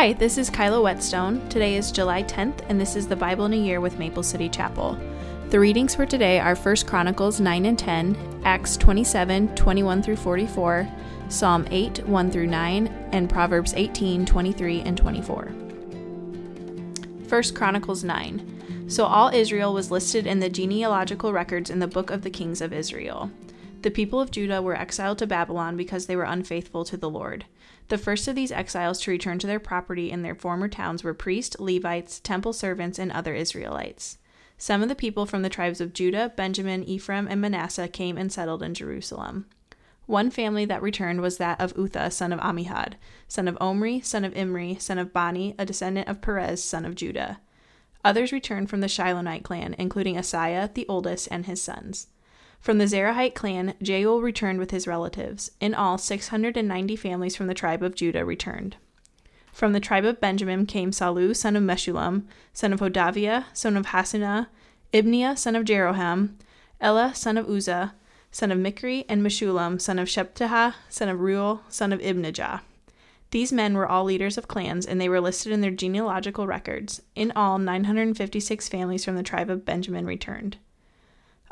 Hi, this is Kyla Whetstone. Today is July 10th, and this is the Bible in a Year with Maple City Chapel. The readings for today are 1 Chronicles 9 and 10, Acts 27, 21 through 44, Psalm 8, 1 through 9, and Proverbs 18, 23 and 24. 1 Chronicles 9. So all Israel was listed in the genealogical records in the book of the kings of Israel. The people of Judah were exiled to Babylon because they were unfaithful to the Lord. The first of these exiles to return to their property in their former towns were priests, Levites, temple servants, and other Israelites. Some of the people from the tribes of Judah, Benjamin, Ephraim, and Manasseh came and settled in Jerusalem. One family that returned was that of Uzzah, son of Ammihud, son of Omri, son of Imri, son of Bani, a descendant of Perez, son of Judah. Others returned from the Shilonite clan, including Asaiah, the oldest, and his sons. From the Zerahite clan, Jeuel returned with his relatives. In all, 690 families from the tribe of Judah returned. From the tribe of Benjamin came Sallu, son of Meshullam, son of Hodaviah, son of Hassenuah, Ibneiah, son of Jeroham, Elah, son of Uzzah, son of Micri, and Meshullam, son of Shephatiah, son of Reuel, son of Ibnijah. These men were all leaders of clans, and they were listed in their genealogical records. In all, 956 families from the tribe of Benjamin returned.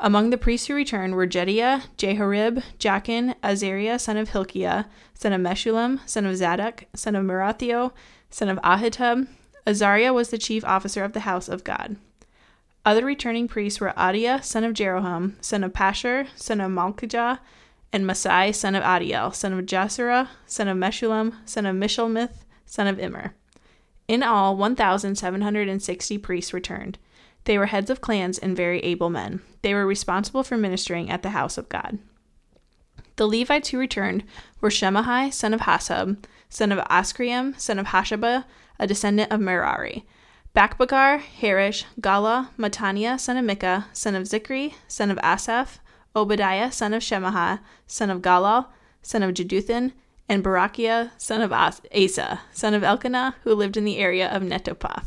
Among the priests who returned were Jedaiah, Jehoiarib, Jachin, Azariah, son of Hilkiah, son of Meshullam, son of Zadok, son of Meraioth, son of Ahitub. Azariah was the chief officer of the house of God. Other returning priests were Adaiah, son of Jeroham, son of Pashhur, son of Malkijah, and Maasai, son of Adiel, son of Jahzerah, son of Meshullam, son of Meshillemith, son of Immer. In all, 1,760 priests returned. They were heads of clans and very able men. They were responsible for ministering at the house of God. The Levites who returned were Shemaiah, son of Hasshub, son of Asriam, son of Hashabiah, a descendant of Merari, Bakbakkar, Heresh, Gala, Mattaniah, son of Micah, son of Zicri, son of Asaph, Obadiah, son of Shemaiah, son of Galal, son of Jeduthun, and Berekiah, son of Asa, son of Elkanah, who lived in the area of Netophah.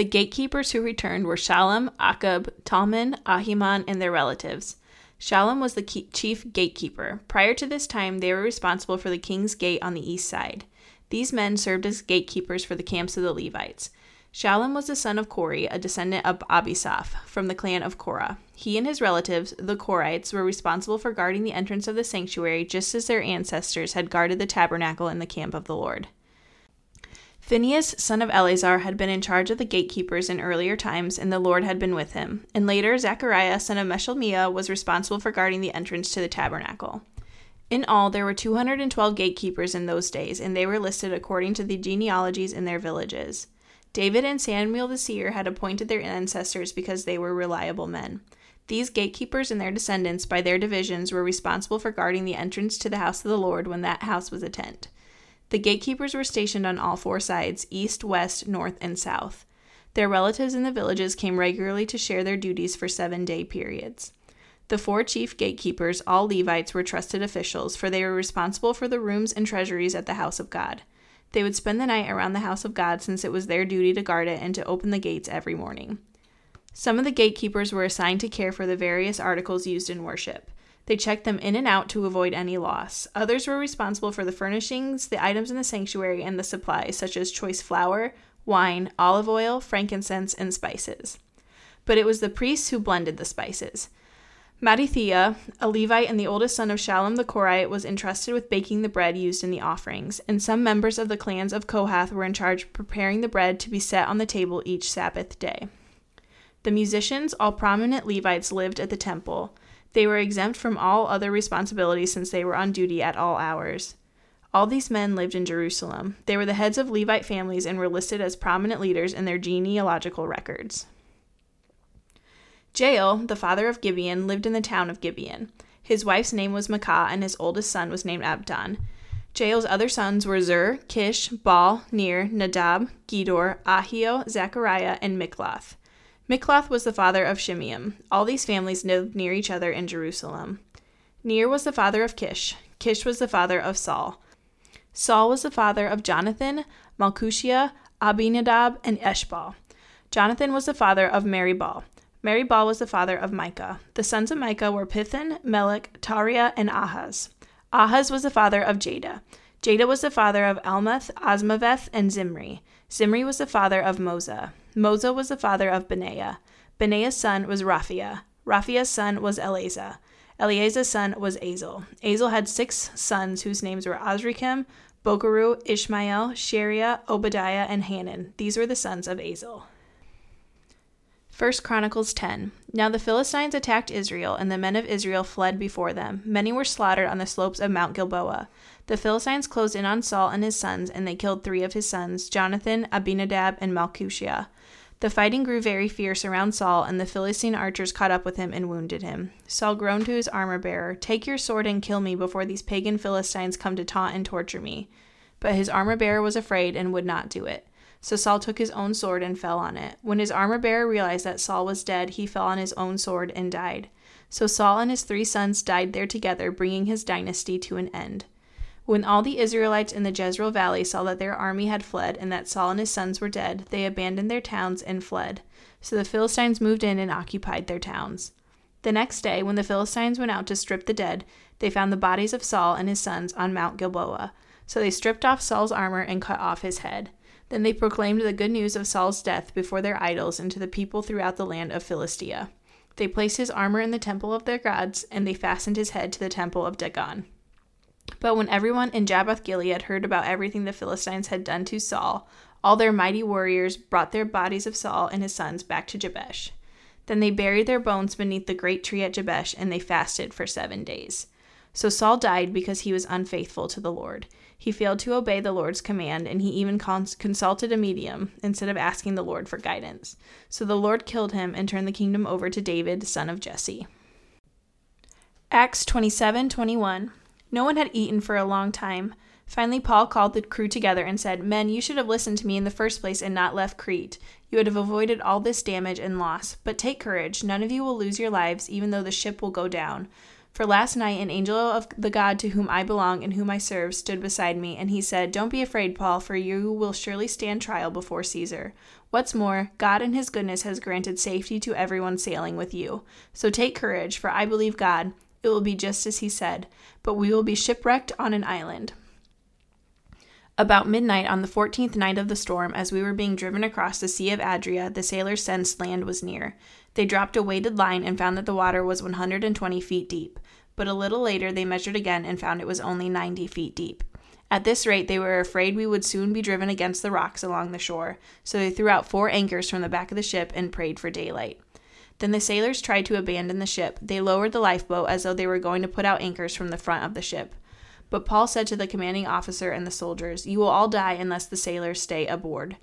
The gatekeepers who returned were Shallum, Akkub, Talmon, Ahiman, and their relatives. Shallum was the chief gatekeeper. Prior to this time, they were responsible for the king's gate on the east side. These men served as gatekeepers for the camps of the Levites. Shallum was the son of Kore, a descendant of Abiasaph, from the clan of Korah. He and his relatives, the Korites, were responsible for guarding the entrance of the sanctuary just as their ancestors had guarded the tabernacle in the camp of the Lord. Phinehas, son of Eleazar, had been in charge of the gatekeepers in earlier times, and the Lord had been with him. And later, Zechariah, son of Meshelemiah, was responsible for guarding the entrance to the tabernacle. In all, there were 212 gatekeepers in those days, and they were listed according to the genealogies in their villages. David and Samuel the seer had appointed their ancestors because they were reliable men. These gatekeepers and their descendants, by their divisions, were responsible for guarding the entrance to the house of the Lord when that house was a tent. The gatekeepers were stationed on all four sides east, west, north, and south. Their relatives in the villages came regularly to share their duties for seven day periods. The four chief gatekeepers, all Levites, were trusted officials, for they were responsible for the rooms and treasuries at the house of God. They would spend the night around the house of God since it was their duty to guard it and to open the gates every morning. Some of the gatekeepers were assigned to care for the various articles used in worship. They checked them in and out to avoid any loss. Others were responsible for the furnishings, the items in the sanctuary, and the supplies, such as choice flour, wine, olive oil, frankincense, and spices. But it was the priests who blended the spices. Mattithiah, a Levite and the oldest son of Shallum the Korite, was entrusted with baking the bread used in the offerings, and some members of the clans of Kohath were in charge of preparing the bread to be set on the table each Sabbath day. The musicians, all prominent Levites, lived at the temple. They were exempt from all other responsibilities since they were on duty at all hours. All these men lived in Jerusalem. They were the heads of Levite families and were listed as prominent leaders in their genealogical records. Jeiel, the father of Gibeon, lived in the town of Gibeon. His wife's name was Maacah, and his oldest son was named Abdon. Jeiel's other sons were Zur, Kish, Baal, Ner, Nadab, Gedor, Ahio, Zechariah, and Mikloth. Mikloth was the father of Shimeam. All these families lived near each other in Jerusalem. Ner was the father of Kish. Kish was the father of Saul. Saul was the father of Jonathan, Malkishua, Abinadab, and Esh-baal. Jonathan was the father of Merib-baal. Merib-baal was the father of Micah. The sons of Micah were Pithon, Melech, Tahrea, and Ahaz. Ahaz was the father of Jada. Jada was the father of Alemeth, Azmaveth, and Zimri. Zimri was the father of Moza. Moza was the father of Benaiah. Benaiah's son was Rephaiah. Rephaiah's son was Eleazar. Eleazar's son was Azel. Azel had six sons whose names were Azrikam, Bokeru, Ishmael, Sheariah, Obadiah, and Hanan. These were the sons of Azel. 1 Chronicles 10. Now the Philistines attacked Israel, and the men of Israel fled before them. Many were slaughtered on the slopes of Mount Gilboa. The Philistines closed in on Saul and his sons, and they killed three of his sons, Jonathan, Abinadab, and Malkishua. The fighting grew very fierce around Saul, and the Philistine archers caught up with him and wounded him. Saul groaned to his armor bearer, Take your sword and kill me before these pagan Philistines come to taunt and torture me. But his armor bearer was afraid and would not do it. So Saul took his own sword and fell on it. When his armor bearer realized that Saul was dead, he fell on his own sword and died. So Saul and his three sons died there together, bringing his dynasty to an end. When all the Israelites in the Jezreel valley saw that their army had fled and that Saul and his sons were dead, they abandoned their towns and fled. So the Philistines moved in and occupied their towns. The next day, when the Philistines went out to strip the dead, they found the bodies of Saul and his sons on Mount Gilboa. So they stripped off Saul's armor and cut off his head. Then they proclaimed the good news of Saul's death before their idols and to the people throughout the land of Philistia. They placed his armor in the temple of their gods, and they fastened his head to the temple of Dagon. But when everyone in Jabesh Gilead heard about everything the Philistines had done to Saul, all their mighty warriors brought their bodies of Saul and his sons back to Jabesh. Then they buried their bones beneath the great tree at Jabesh, and they fasted for seven days. So Saul died because he was unfaithful to the Lord. He failed to obey the Lord's command, and he even cons- consulted a medium instead of asking the Lord for guidance. So the Lord killed him and turned the kingdom over to David, son of Jesse. Acts 27 21. No one had eaten for a long time. Finally, Paul called the crew together and said, Men, you should have listened to me in the first place and not left Crete. You would have avoided all this damage and loss. But take courage. None of you will lose your lives, even though the ship will go down. For last night, an angel of the God to whom I belong and whom I serve stood beside me, and he said, Don't be afraid, Paul, for you will surely stand trial before Caesar. What's more, God in his goodness has granted safety to everyone sailing with you. So take courage, for I believe God it will be just as he said, but we will be shipwrecked on an island. About midnight on the fourteenth night of the storm, as we were being driven across the Sea of Adria, the sailors sensed land was near. They dropped a weighted line and found that the water was 120 feet deep. But a little later they measured again and found it was only 90 feet deep. At this rate, they were afraid we would soon be driven against the rocks along the shore, so they threw out four anchors from the back of the ship and prayed for daylight. Then the sailors tried to abandon the ship. They lowered the lifeboat as though they were going to put out anchors from the front of the ship. But Paul said to the commanding officer and the soldiers, You will all die unless the sailors stay aboard.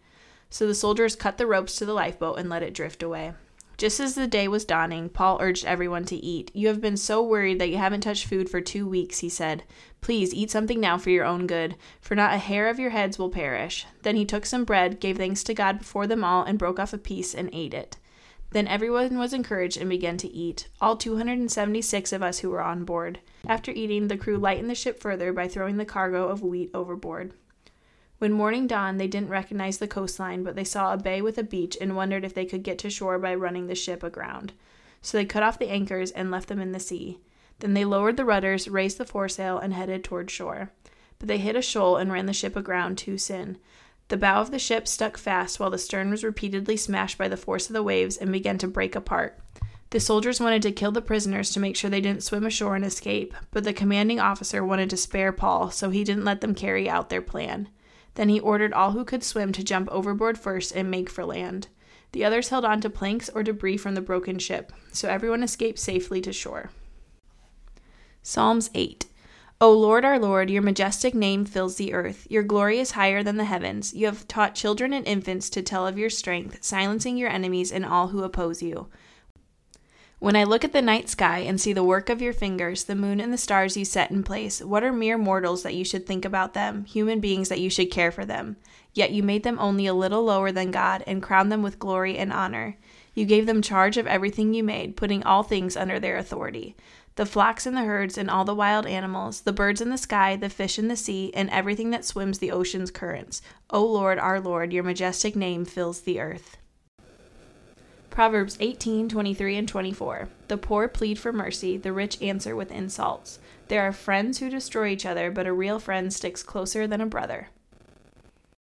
So the soldiers cut the ropes to the lifeboat and let it drift away. Just as the day was dawning, Paul urged everyone to eat. You have been so worried that you haven't touched food for two weeks, he said. Please eat something now for your own good, for not a hair of your heads will perish. Then he took some bread, gave thanks to God before them all, and broke off a piece and ate it. Then everyone was encouraged and began to eat, all 276 of us who were on board. After eating, the crew lightened the ship further by throwing the cargo of wheat overboard. When morning dawned, they didn't recognize the coastline, but they saw a bay with a beach and wondered if they could get to shore by running the ship aground. So they cut off the anchors and left them in the sea. Then they lowered the rudders, raised the foresail, and headed toward shore. But they hit a shoal and ran the ship aground too soon. The bow of the ship stuck fast while the stern was repeatedly smashed by the force of the waves and began to break apart. The soldiers wanted to kill the prisoners to make sure they didn't swim ashore and escape, but the commanding officer wanted to spare Paul, so he didn't let them carry out their plan. Then he ordered all who could swim to jump overboard first and make for land. The others held on to planks or debris from the broken ship, so everyone escaped safely to shore. Psalms 8 O Lord our Lord, your majestic name fills the earth. Your glory is higher than the heavens. You have taught children and infants to tell of your strength, silencing your enemies and all who oppose you. When I look at the night sky and see the work of your fingers, the moon and the stars you set in place, what are mere mortals that you should think about them, human beings that you should care for them? Yet you made them only a little lower than God and crowned them with glory and honor. You gave them charge of everything you made, putting all things under their authority the flocks and the herds and all the wild animals, the birds in the sky, the fish in the sea, and everything that swims the ocean's currents. O Lord, our Lord, your majestic name fills the earth. Proverbs 18, 23, and 24. The poor plead for mercy, the rich answer with insults. There are friends who destroy each other, but a real friend sticks closer than a brother.